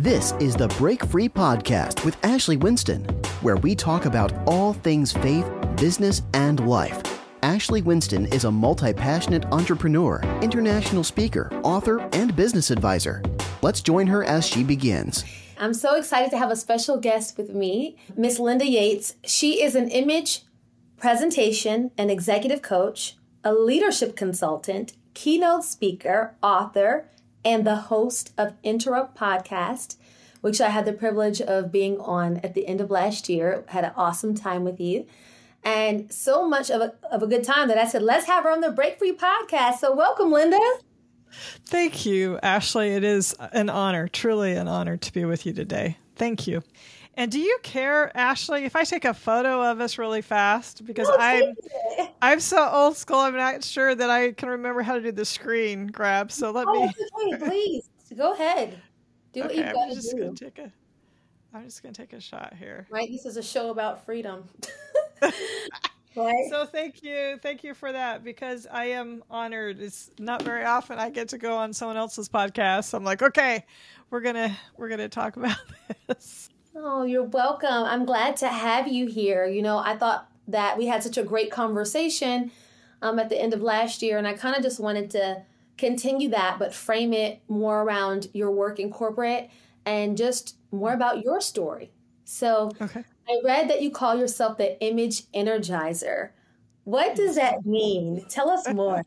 This is the Break Free Podcast with Ashley Winston, where we talk about all things faith, business, and life. Ashley Winston is a multi passionate entrepreneur, international speaker, author, and business advisor. Let's join her as she begins. I'm so excited to have a special guest with me, Miss Linda Yates. She is an image presentation and executive coach, a leadership consultant, keynote speaker, author, and the host of Interrupt Podcast, which I had the privilege of being on at the end of last year. Had an awesome time with you. And so much of a, of a good time that I said, let's have her on the Break Free podcast. So, welcome, Linda. Thank you, Ashley. It is an honor, truly an honor to be with you today. Thank you. And do you care, Ashley, if I take a photo of us really fast? Because no, I'm I'm so old school. I'm not sure that I can remember how to do the screen grab. So let oh, me. please go ahead. Do what okay, you've got I'm just to do. Gonna take a, I'm just gonna take a shot here. Right. This is a show about freedom. Right. So thank you, thank you for that because I am honored. It's not very often I get to go on someone else's podcast. I'm like, okay, we're gonna we're gonna talk about this. Oh, you're welcome. I'm glad to have you here. You know, I thought that we had such a great conversation um, at the end of last year, and I kind of just wanted to continue that, but frame it more around your work in corporate and just more about your story. So, okay. I read that you call yourself the image energizer. What does that mean? Tell us more.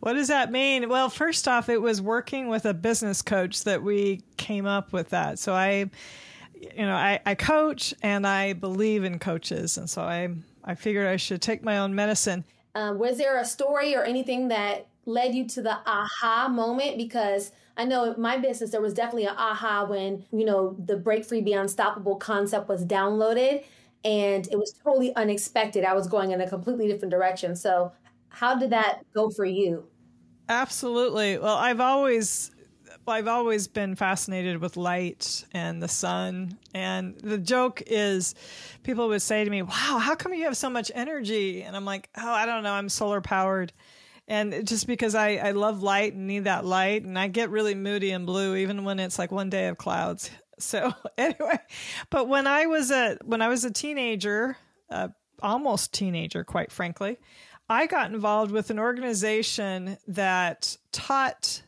what does that mean? Well, first off, it was working with a business coach that we came up with that. So I you know, I, I coach and I believe in coaches, and so I I figured I should take my own medicine. Um, was there a story or anything that led you to the aha moment? Because I know in my business there was definitely an aha when you know the Break Free Be Unstoppable concept was downloaded, and it was totally unexpected. I was going in a completely different direction. So, how did that go for you? Absolutely. Well, I've always I've always been fascinated with light and the sun. And the joke is, people would say to me, Wow, how come you have so much energy? And I'm like, Oh, I don't know. I'm solar powered. And just because I, I love light and need that light, and I get really moody and blue even when it's like one day of clouds. So anyway, but when I was a when I was a teenager, uh, almost teenager, quite frankly, I got involved with an organization that taught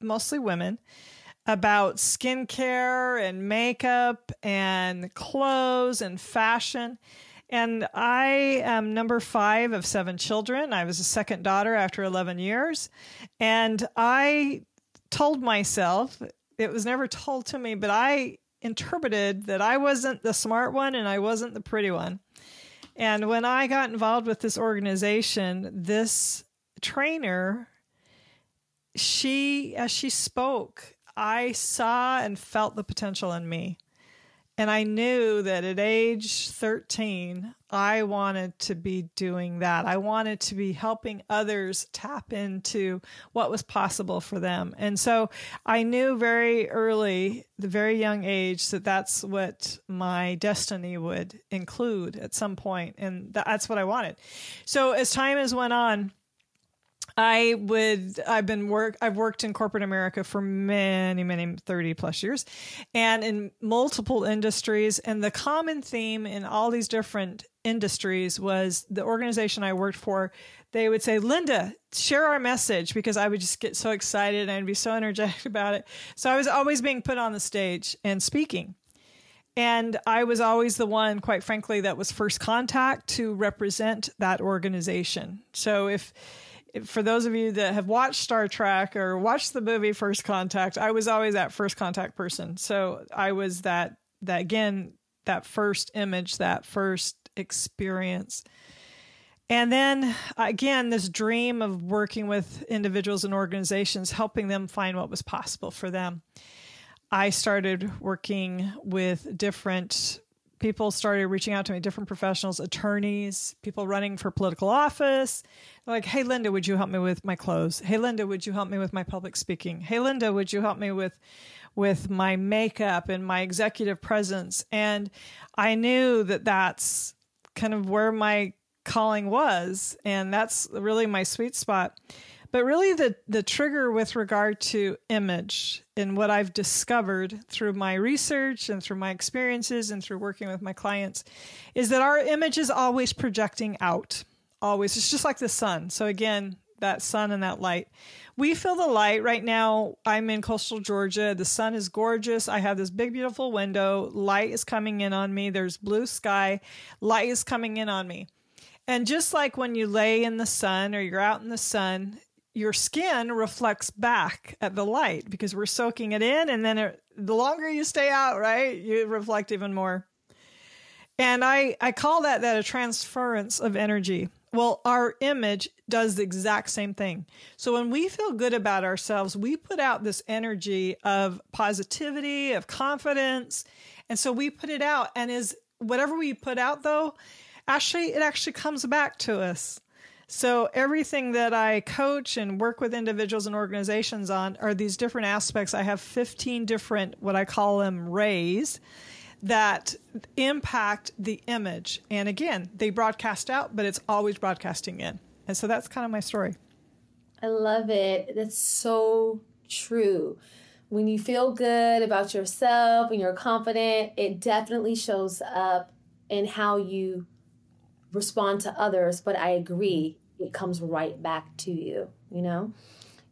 mostly women, about skincare and makeup and clothes and fashion. And I am number five of seven children. I was a second daughter after 11 years. And I told myself, it was never told to me, but I interpreted that I wasn't the smart one and I wasn't the pretty one. And when I got involved with this organization, this trainer she, as she spoke, I saw and felt the potential in me. And I knew that at age 13, I wanted to be doing that. I wanted to be helping others tap into what was possible for them. And so I knew very early, the very young age, that that's what my destiny would include at some point, And that's what I wanted. So as time has went on, I would I've been work I've worked in corporate America for many many 30 plus years and in multiple industries. And the common theme in all these different industries was the organization I worked for they would say Linda share our message because I would just get so excited and I'd be so energetic about it. So I was always being put on the stage and speaking. And I was always the one, quite frankly, that was first contact to represent that organization. So if for those of you that have watched Star Trek or watched the movie First Contact, I was always that first contact person. So I was that that again that first image, that first experience. And then again, this dream of working with individuals and organizations, helping them find what was possible for them. I started working with different people started reaching out to me, different professionals, attorneys, people running for political office. like, hey, Linda, would you help me with my clothes? Hey, Linda, would you help me with my public speaking? Hey, Linda, would you help me with with my makeup and my executive presence? And I knew that that's kind of where my calling was, and that's really my sweet spot. But really, the, the trigger with regard to image and what I've discovered through my research and through my experiences and through working with my clients is that our image is always projecting out. Always. It's just like the sun. So, again, that sun and that light. We feel the light right now. I'm in coastal Georgia. The sun is gorgeous. I have this big, beautiful window. Light is coming in on me. There's blue sky. Light is coming in on me. And just like when you lay in the sun or you're out in the sun, your skin reflects back at the light because we're soaking it in. And then it, the longer you stay out, right, you reflect even more. And I, I call that that a transference of energy. Well, our image does the exact same thing. So when we feel good about ourselves, we put out this energy of positivity, of confidence. And so we put it out and is whatever we put out though, actually it actually comes back to us. So everything that I coach and work with individuals and organizations on are these different aspects. I have 15 different what I call them rays that impact the image. And again, they broadcast out, but it's always broadcasting in. And so that's kind of my story. I love it. That's so true. When you feel good about yourself and you're confident, it definitely shows up in how you respond to others. But I agree, it comes right back to you, you know?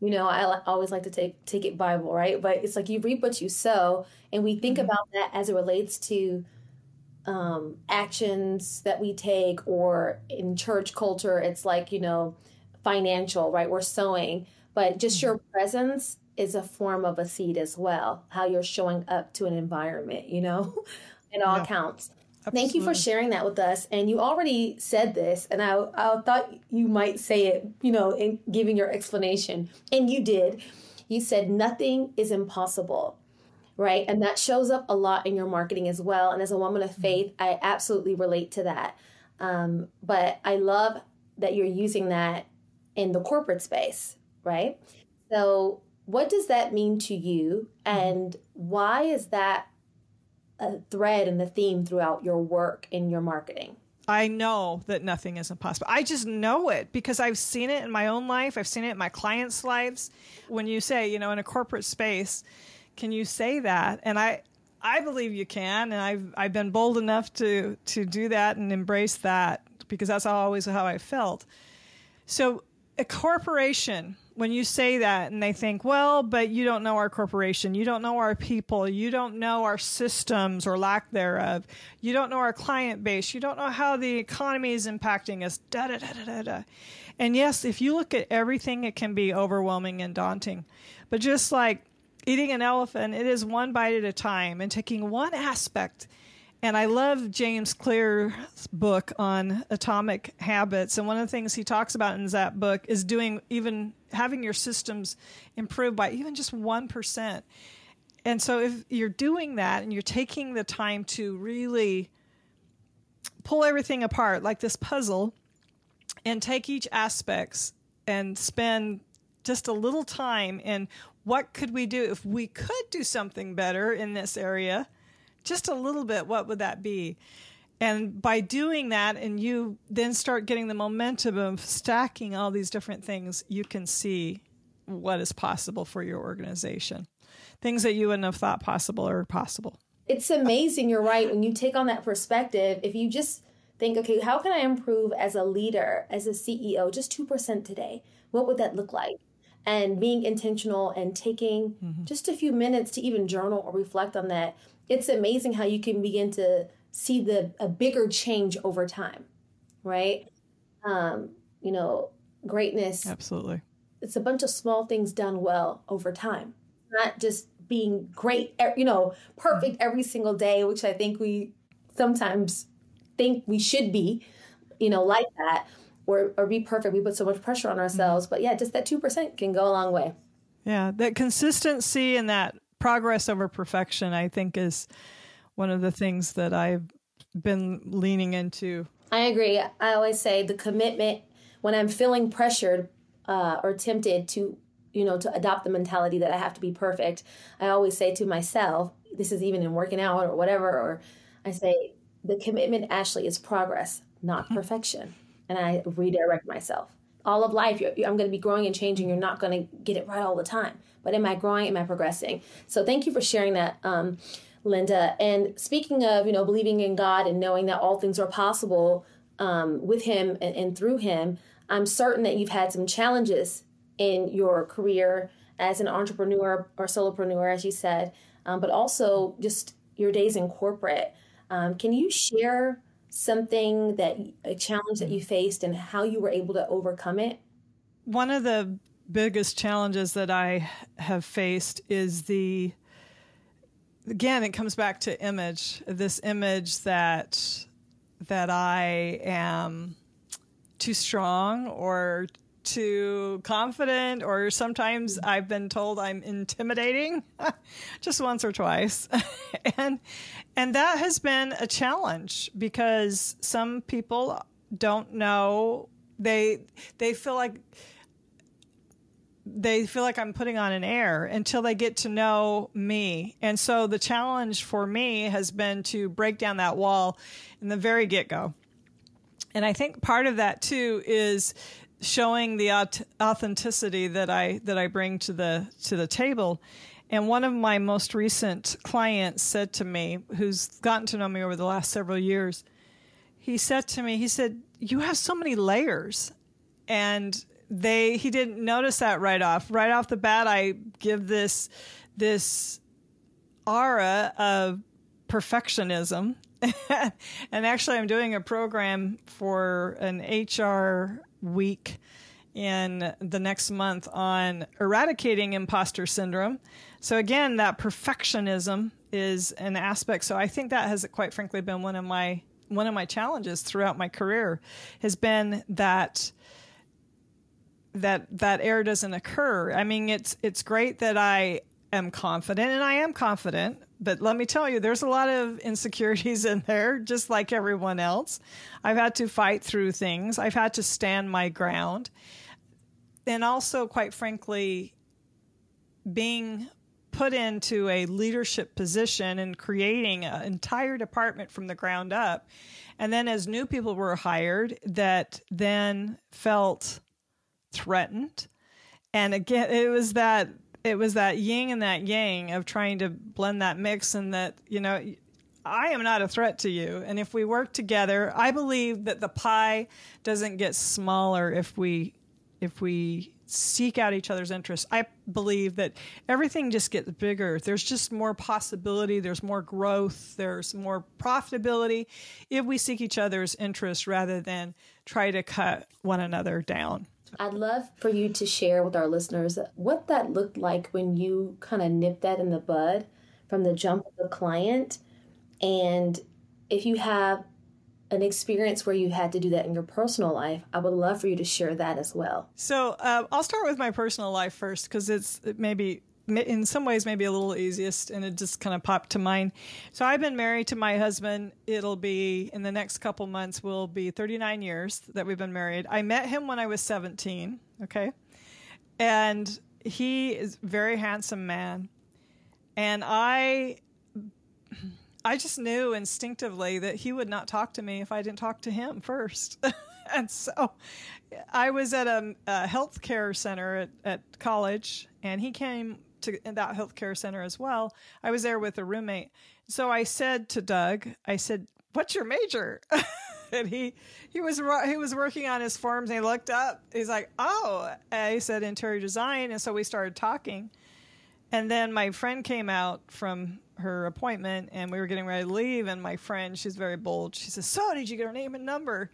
you know i always like to take take it bible right but it's like you reap what you sow and we think mm-hmm. about that as it relates to um, actions that we take or in church culture it's like you know financial right we're sowing but just mm-hmm. your presence is a form of a seed as well how you're showing up to an environment you know it all yeah. counts Absolutely. Thank you for sharing that with us. And you already said this, and I, I thought you might say it, you know, in giving your explanation. And you did. You said nothing is impossible, right? And that shows up a lot in your marketing as well. And as a woman of mm-hmm. faith, I absolutely relate to that. Um, but I love that you're using that in the corporate space, right? So, what does that mean to you? Mm-hmm. And why is that a thread and a theme throughout your work in your marketing. I know that nothing is impossible. I just know it because I've seen it in my own life. I've seen it in my clients' lives. When you say, you know, in a corporate space, can you say that? And I, I believe you can, and I've I've been bold enough to to do that and embrace that because that's always how I felt. So a corporation when you say that and they think, well, but you don't know our corporation, you don't know our people, you don't know our systems or lack thereof, you don't know our client base, you don't know how the economy is impacting us, da da da da da da. And yes, if you look at everything, it can be overwhelming and daunting. But just like eating an elephant, it is one bite at a time and taking one aspect and I love James Clear's book on atomic habits. And one of the things he talks about in that book is doing even having your systems improve by even just 1%. And so if you're doing that and you're taking the time to really pull everything apart like this puzzle and take each aspects and spend just a little time in what could we do if we could do something better in this area just a little bit, what would that be? And by doing that, and you then start getting the momentum of stacking all these different things, you can see what is possible for your organization. Things that you wouldn't have thought possible are possible. It's amazing. You're right. When you take on that perspective, if you just think, okay, how can I improve as a leader, as a CEO, just 2% today? What would that look like? And being intentional and taking mm-hmm. just a few minutes to even journal or reflect on that it's amazing how you can begin to see the a bigger change over time, right? Um, you know, greatness. Absolutely. It's a bunch of small things done well over time, not just being great, you know, perfect every single day, which I think we sometimes think we should be, you know, like that, or, or be perfect. We put so much pressure on ourselves. But yeah, just that 2% can go a long way. Yeah, that consistency and that progress over perfection, I think, is one of the things that I've been leaning into. I agree. I always say the commitment when I'm feeling pressured uh, or tempted to, you know, to adopt the mentality that I have to be perfect. I always say to myself, this is even in working out or whatever, or I say the commitment, Ashley, is progress, not perfection, and I redirect myself. All of life. I'm going to be growing and changing. You're not going to get it right all the time. But am I growing? Am I progressing? So thank you for sharing that, um, Linda. And speaking of, you know, believing in God and knowing that all things are possible um, with Him and, and through Him, I'm certain that you've had some challenges in your career as an entrepreneur or solopreneur, as you said, um, but also just your days in corporate. Um, can you share something that a challenge that you mm. faced and how you were able to overcome it? One of the biggest challenges that I have faced is the again it comes back to image this image that that I am too strong or too confident or sometimes I've been told I'm intimidating just once or twice. and and that has been a challenge because some people don't know they they feel like they feel like I'm putting on an air until they get to know me. And so the challenge for me has been to break down that wall in the very get go. And I think part of that too is showing the authenticity that I that I bring to the to the table. And one of my most recent clients said to me, who's gotten to know me over the last several years, he said to me, he said, "You have so many layers." And they he didn't notice that right off. Right off the bat, I give this this aura of perfectionism. and actually, I'm doing a program for an HR week in the next month on eradicating imposter syndrome. So again, that perfectionism is an aspect. So I think that has quite frankly been one of my one of my challenges throughout my career has been that that that error doesn't occur. I mean, it's it's great that I am confident and I am confident, but let me tell you, there's a lot of insecurities in there, just like everyone else. I've had to fight through things. I've had to stand my ground. And also, quite frankly, being put into a leadership position and creating an entire department from the ground up. And then as new people were hired that then felt threatened. And again, it was that it was that yin and that yang of trying to blend that mix and that, you know, I am not a threat to you. And if we work together, I believe that the pie doesn't get smaller if we if we seek out each other's interests. I believe that everything just gets bigger. There's just more possibility, there's more growth, there's more profitability if we seek each other's interests rather than try to cut one another down. I'd love for you to share with our listeners what that looked like when you kind of nipped that in the bud from the jump of the client. And if you have an experience where you had to do that in your personal life, I would love for you to share that as well. So uh, I'll start with my personal life first because it's it maybe in some ways maybe a little easiest and it just kind of popped to mind. So i've been married to my husband. It'll be in the next couple months will be 39 years that we've been married. I met him when i was 17 okay? And he is a very handsome man. And i i just knew instinctively that he would not talk to me if i didn't talk to him first. And so I was at a, a health care center at, at college, and he came to that healthcare center as well. I was there with a roommate. So I said to Doug, I said, "What's your major?" and he he was he was working on his forms. and He looked up. He's like, "Oh," he said interior design, and so we started talking. And then my friend came out from her appointment, and we were getting ready to leave. And my friend, she's very bold. She says, "So, did you get her name and number?"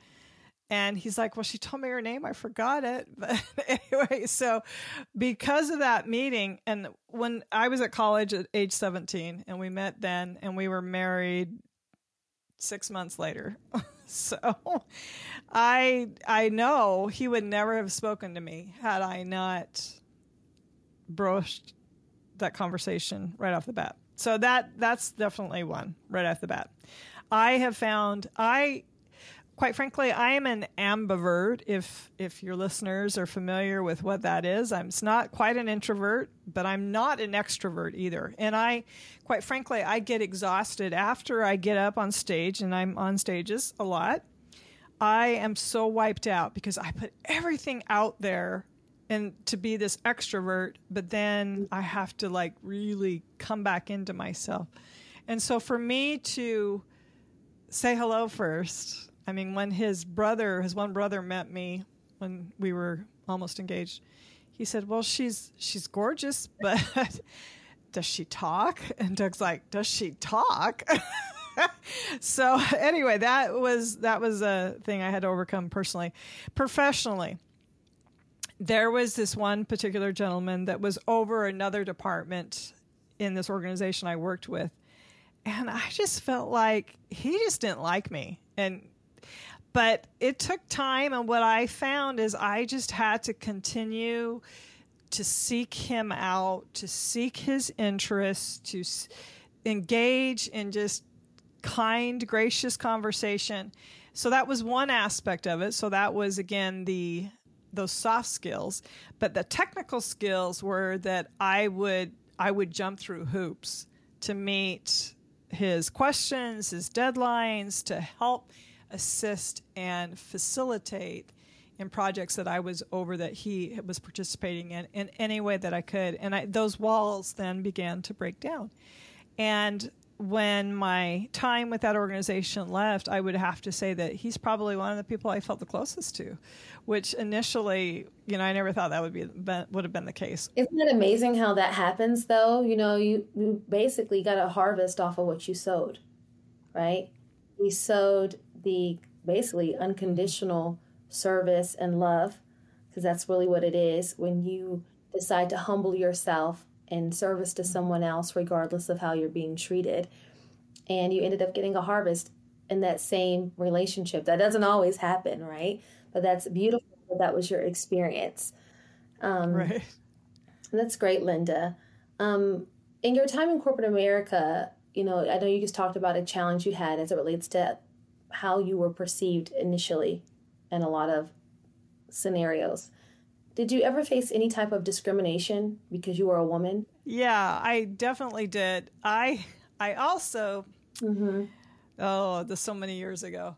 And he's like, Well, she told me her name. I forgot it. But anyway, so because of that meeting, and when I was at college at age 17, and we met then, and we were married six months later. so I I know he would never have spoken to me had I not broached that conversation right off the bat. So that that's definitely one right off the bat. I have found I quite frankly, I am an ambivert. If if your listeners are familiar with what that is, I'm not quite an introvert, but I'm not an extrovert either. And I, quite frankly, I get exhausted after I get up on stage, and I'm on stages a lot. I am so wiped out because I put everything out there and to be this extrovert, but then I have to like really come back into myself. And so for me to say hello first, I mean, when his brother, his one brother met me when we were almost engaged, he said, "Well, she's she's gorgeous, but does she talk?" And Doug's like, "Does she talk?" so anyway, that was that was a thing I had to overcome personally. Professionally, there was this one particular gentleman that was over another department in this organization I worked with. And I just felt like he just didn't like me. And but it took time and what I found is I just had to continue to seek him out, to seek his interests, to engage in just kind, gracious conversation. So that was one aspect of it. So that was again the those soft skills, but the technical skills were that I would I would jump through hoops to meet his questions, his deadlines, to help assist and facilitate in projects that I was over that he was participating in in any way that I could. And I, those walls then began to break down. And when my time with that organization left, I would have to say that he's probably one of the people I felt the closest to, which initially, you know, I never thought that would be would have been the case. Isn't it amazing how that happens though? You know, you, you basically got a harvest off of what you sowed, right? We sowed the basically unconditional service and love, because that's really what it is when you decide to humble yourself and service to someone else, regardless of how you're being treated. And you ended up getting a harvest in that same relationship. That doesn't always happen, right? But that's beautiful that, that was your experience. Um, right. That's great, Linda. Um, in your time in corporate America, you know, I know you just talked about a challenge you had as it relates to how you were perceived initially in a lot of scenarios. Did you ever face any type of discrimination because you were a woman? Yeah, I definitely did. I I also mm-hmm. oh, this so many years ago.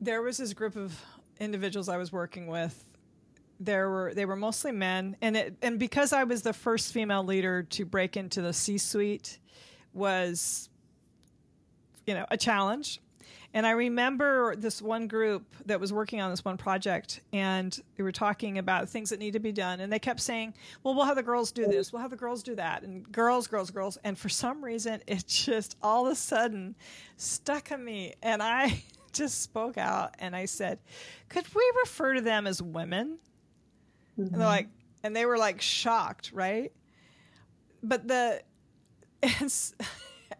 There was this group of individuals I was working with. There were they were mostly men, and it and because I was the first female leader to break into the C-suite was you know a challenge and I remember this one group that was working on this one project, and they were talking about things that need to be done. And they kept saying, Well, we'll have the girls do this, we'll have the girls do that, and girls, girls, girls. And for some reason, it just all of a sudden stuck in me. And I just spoke out and I said, Could we refer to them as women? Mm-hmm. And they're like, and they were like shocked, right? But the, it's,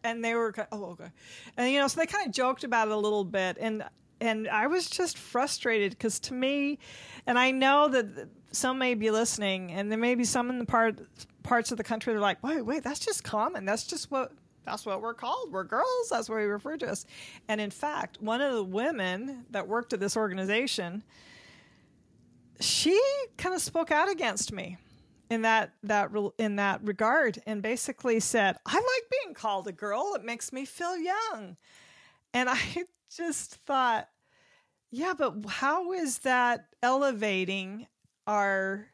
and they were oh okay, and you know so they kind of joked about it a little bit, and and I was just frustrated because to me, and I know that some may be listening, and there may be some in the part parts of the country that are like, wait, wait, that's just common. That's just what that's what we're called. We're girls. That's what we refer to us. And in fact, one of the women that worked at this organization, she kind of spoke out against me in that that in that regard and basically said i like being called a girl it makes me feel young and i just thought yeah but how is that elevating our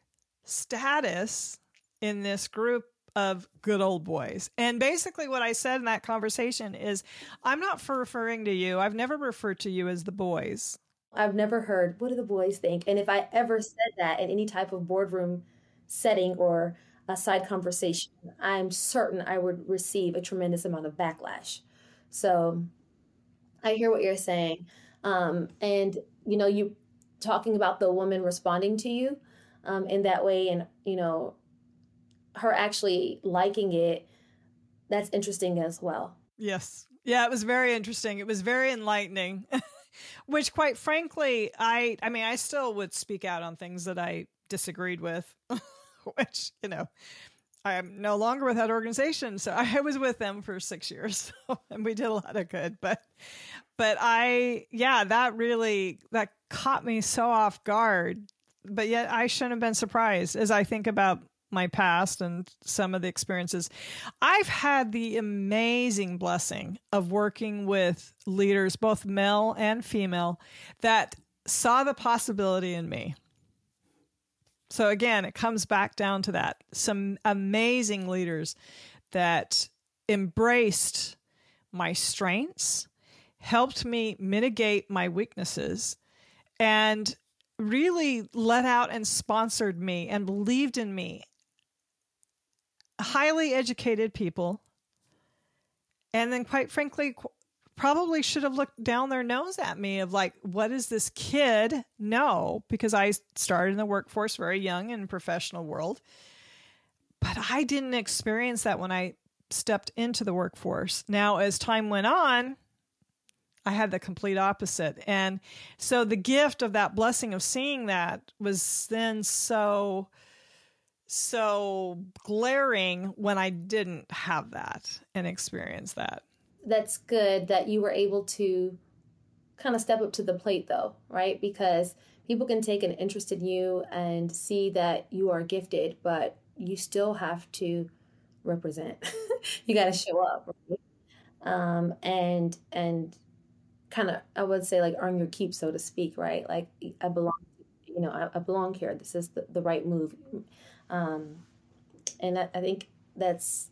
status in this group of good old boys. And basically, what I said in that conversation is I'm not referring to you, I've never referred to you as the boys. I've never heard, what do the boys think? And if I ever said that in any type of boardroom setting or a side conversation, I'm certain I would receive a tremendous amount of backlash. So I hear what you're saying. Um, and, you know, you talking about the woman responding to you um, in that way and, you know, her actually liking it, that's interesting as well. Yes. Yeah, it was very interesting. It was very enlightening. Which quite frankly, I I mean, I still would speak out on things that I disagreed with. which, you know, I am no longer with that organization. So I was with them for six years so, and we did a lot of good. But, but I, yeah, that really, that caught me so off guard. But yet I shouldn't have been surprised as I think about my past and some of the experiences. I've had the amazing blessing of working with leaders, both male and female, that saw the possibility in me. So again, it comes back down to that. Some amazing leaders that embraced my strengths, helped me mitigate my weaknesses, and really let out and sponsored me and believed in me highly educated people, and then quite frankly, probably should have looked down their nose at me of like, what does this kid know? Because I started in the workforce very young in professional world, but I didn't experience that when I stepped into the workforce. Now, as time went on, I had the complete opposite. And so the gift of that blessing of seeing that was then so so glaring when I didn't have that and experience that. That's good that you were able to kind of step up to the plate, though, right? Because people can take an interest in you and see that you are gifted, but you still have to represent. you got to show up, right? Um, and and kind of I would say like earn your keep, so to speak, right? Like I belong, you know, I, I belong here. This is the, the right move. Um, and I, I think that's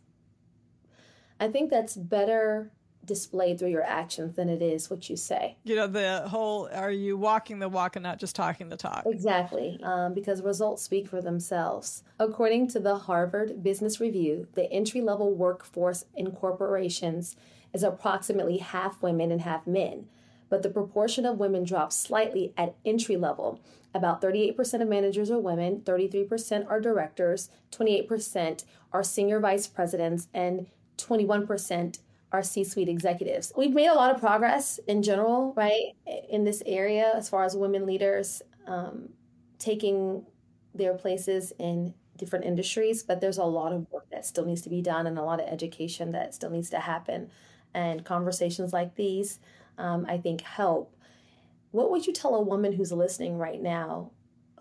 I think that's better displayed through your actions than it is what you say. You know, the whole are you walking the walk and not just talking the talk? Exactly, um, because results speak for themselves. According to the Harvard Business Review, the entry level workforce in corporations is approximately half women and half men, but the proportion of women drops slightly at entry level about 38% of managers are women, 33% are directors, 28% are senior vice presidents, and 21% are C suite executives. We've made a lot of progress in general, right, in this area as far as women leaders um, taking their places in different industries, but there's a lot of work that still needs to be done and a lot of education that still needs to happen. And conversations like these, um, I think, help what would you tell a woman who's listening right now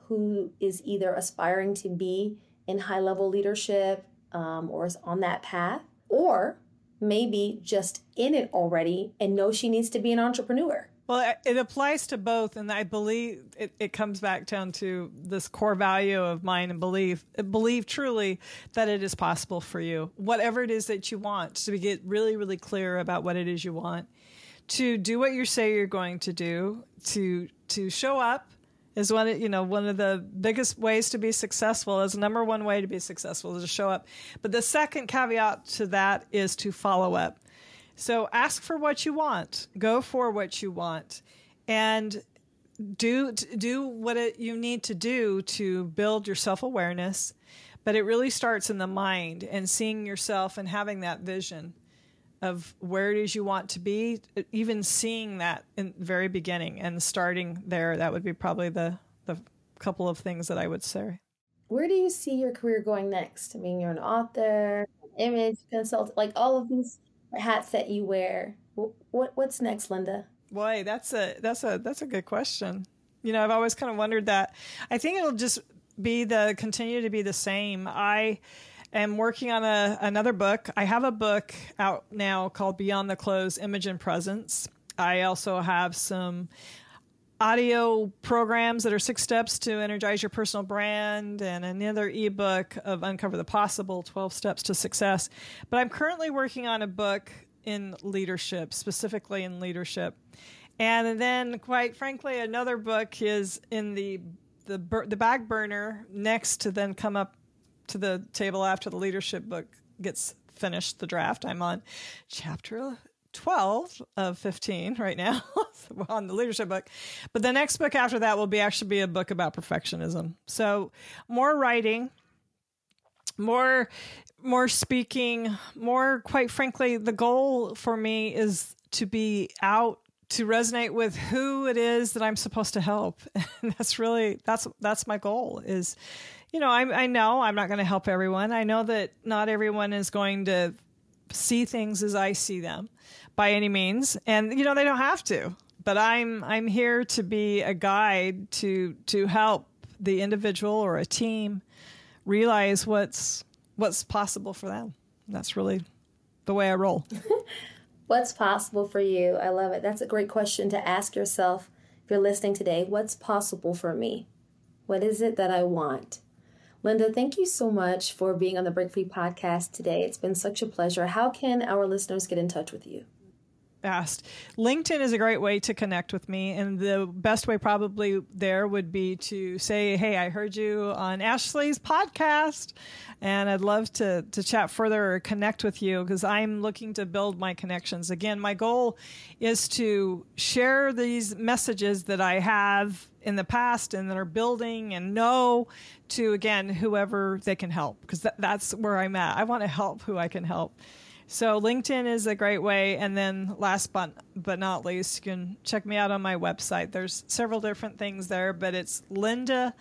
who is either aspiring to be in high level leadership um, or is on that path, or maybe just in it already and know she needs to be an entrepreneur? Well, it applies to both, and I believe it, it, comes back down to this core value of mine and believe believe truly that it is possible for you, whatever it is that you want, to get really, really clear about what it is you want, to do what you say you're going to do, to to show up is one of, you know one of the biggest ways to be successful is number one way to be successful is to show up. But the second caveat to that is to follow up. So ask for what you want. Go for what you want. And do do what it, you need to do to build your self-awareness. But it really starts in the mind and seeing yourself and having that vision of where it is you want to be, even seeing that in the very beginning and starting there, that would be probably the, the couple of things that I would say. Where do you see your career going next? I mean, you're an author, image consultant, like all of these hats that you wear. What what's next, Linda? Boy, that's a that's a that's a good question. You know, I've always kind of wondered that. I think it'll just be the continue to be the same. I am working on a, another book. I have a book out now called Beyond the Clothes Image and Presence. I also have some audio programs that are six steps to energize your personal brand and another ebook of Uncover the Possible 12 Steps to Success. But I'm currently working on a book in leadership, specifically in leadership. And then, quite frankly, another book is in the the, the back burner next to then come up to the table after the leadership book gets finished, the draft. I'm on chapter 12 of 15 right now on the leadership book. But the next book after that will be actually be a book about perfectionism. So more writing, more more speaking, more quite frankly, the goal for me is to be out to resonate with who it is that I'm supposed to help. And that's really that's that's my goal is you know, I, I know I'm not going to help everyone. I know that not everyone is going to see things as I see them by any means, and you know they don't have to. But I'm I'm here to be a guide to to help the individual or a team realize what's what's possible for them. That's really the way I roll. what's possible for you? I love it. That's a great question to ask yourself if you're listening today. What's possible for me? What is it that I want? Linda, thank you so much for being on the Break Free podcast today. It's been such a pleasure. How can our listeners get in touch with you? LinkedIn is a great way to connect with me. And the best way, probably, there would be to say, Hey, I heard you on Ashley's podcast, and I'd love to, to chat further or connect with you because I'm looking to build my connections. Again, my goal is to share these messages that I have in the past and that are building and know to again whoever they can help because that, that's where I'm at. I want to help who I can help. So LinkedIn is a great way, and then last but but not least, you can check me out on my website. There's several different things there, but it's Linda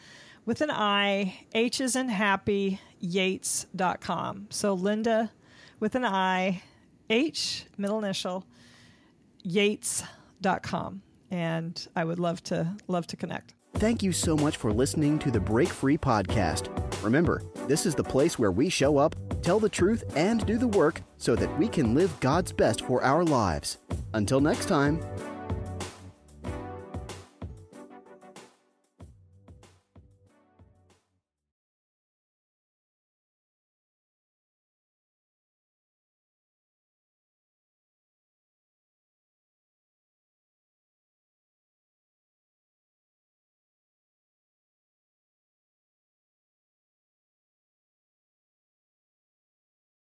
with an I, H is in happy, Yates.com. So Linda with an I, H, middle initial, Yates.com and I would love to love to connect. Thank you so much for listening to the Break Free podcast. Remember, this is the place where we show up, tell the truth, and do the work so that we can live God's best for our lives. Until next time,